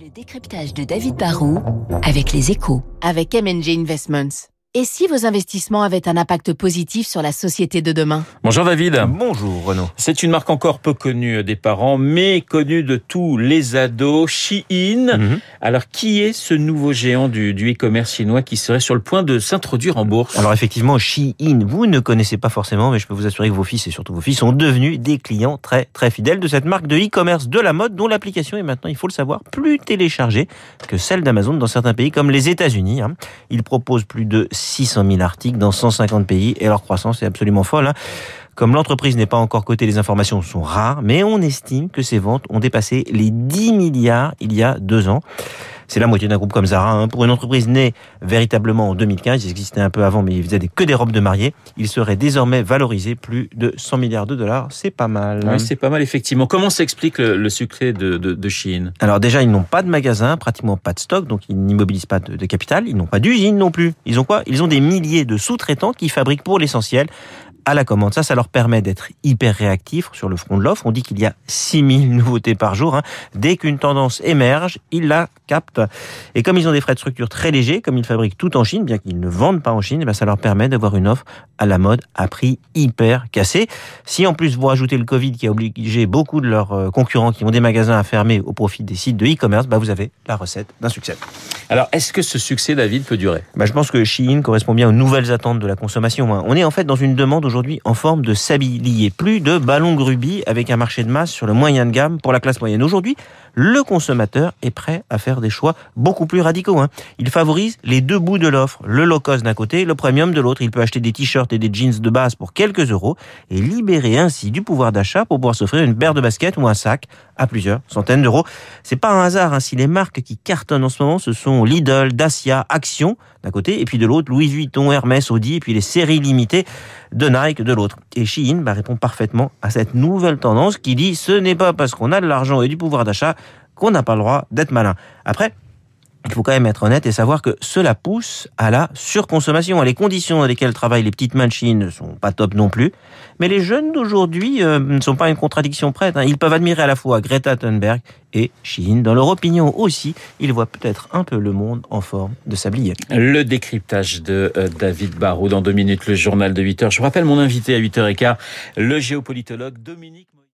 Le décryptage de David Barrault avec les échos. Avec MNG Investments. Et si vos investissements avaient un impact positif sur la société de demain? Bonjour David. Bonjour Renaud. C'est une marque encore peu connue des parents, mais connue de tous les ados, Shein. Mhm. Alors qui est ce nouveau géant du, du e-commerce chinois qui serait sur le point de s'introduire en bourse? Alors effectivement, Shein, vous ne connaissez pas forcément, mais je peux vous assurer que vos fils et surtout vos filles sont devenus des clients très très fidèles de cette marque de e-commerce de la mode, dont l'application est maintenant, il faut le savoir, plus téléchargée que celle d'Amazon dans certains pays comme les États-Unis. hein. Ils proposent plus de 600 000 articles dans 150 pays et leur croissance est absolument folle. hein. Comme l'entreprise n'est pas encore cotée, les informations sont rares, mais on estime que ses ventes ont dépassé les 10 milliards il y a deux ans. C'est la moitié d'un groupe comme Zara. hein. Pour une entreprise née véritablement en 2015, ils existaient un peu avant, mais ils faisaient des- que des robes de mariée, ils seraient désormais valorisés plus de 100 milliards de dollars. C'est pas mal. Oui, c'est pas mal effectivement. Comment s'explique le, le succès de, de, de Shein? Alors déjà, ils n'ont pas de magasin, pratiquement pas de stock, donc ils n'immobilisent pas de, de capital. Ils n'ont pas d'usine non plus. Ils ont quoi? Ils ont des milliers de sous-traitants qui fabriquent pour l'essentiel à la commande. Ça, ça leur permet d'être hyper réactifs sur le front de l'offre. On dit qu'il y a 6000 nouveautés par jour. hein. Dès qu'une tendance émerge, ils la captent. Et comme ils ont des frais de structure très légers, comme ils fabriquent tout en Chine, bien qu'ils ne vendent pas en Chine, eh ben, ça leur permet d'avoir une offre à la mode à prix hyper cassé. Si en plus vous rajoutez le Covid qui a obligé beaucoup de leurs euh, concurrents qui ont des magasins à fermer au profit des sites de e-commerce, bah vous avez la recette d'un succès. Alors est-ce que ce succès, David, peut durer? Bah, je pense que Shein correspond bien aux nouvelles attentes de la consommation. hein. On est en fait dans une demande aujourd'hui en forme de sablier, plus de ballons Gruby avec un marché de masse sur le moyen de gamme pour la classe moyenne. Aujourd'hui, le consommateur est prêt à faire des choix beaucoup plus radicaux. hein. Il favorise les deux bouts de l'offre, le low cost d'un côté, le premium de l'autre. Il peut acheter des t-shirts et des jeans de base pour quelques euros et libérer ainsi du pouvoir d'achat pour pouvoir s'offrir une paire de baskets ou un sac à plusieurs centaines d'euros. C'est pas un hasard hein, si les marques qui cartonnent en ce moment, ce sont Lidl, Dacia, Action d'un côté, et puis de l'autre, Louis Vuitton, Hermès, Audi, et puis les séries limitées de Nike de l'autre. Et Shein bah, répond parfaitement à cette nouvelle tendance qui dit ce n'est pas parce qu'on a de l'argent et du pouvoir d'achat qu'on n'a pas le droit d'être malin. Après, il faut quand même être honnête et savoir que cela pousse à la surconsommation. Les conditions dans lesquelles travaillent les petites machines ne sont pas top non plus. Mais les jeunes d'aujourd'hui euh, ne sont pas une contradiction prête. hein. Ils peuvent admirer à la fois Greta Thunberg et Shein. Dans leur opinion aussi, ils voient peut-être un peu le monde en forme de sablier. Le décryptage de euh, David Barrault dans deux minutes, le journal de 8 heures. Je vous rappelle mon invité à 8h15, le géopolitologue Dominique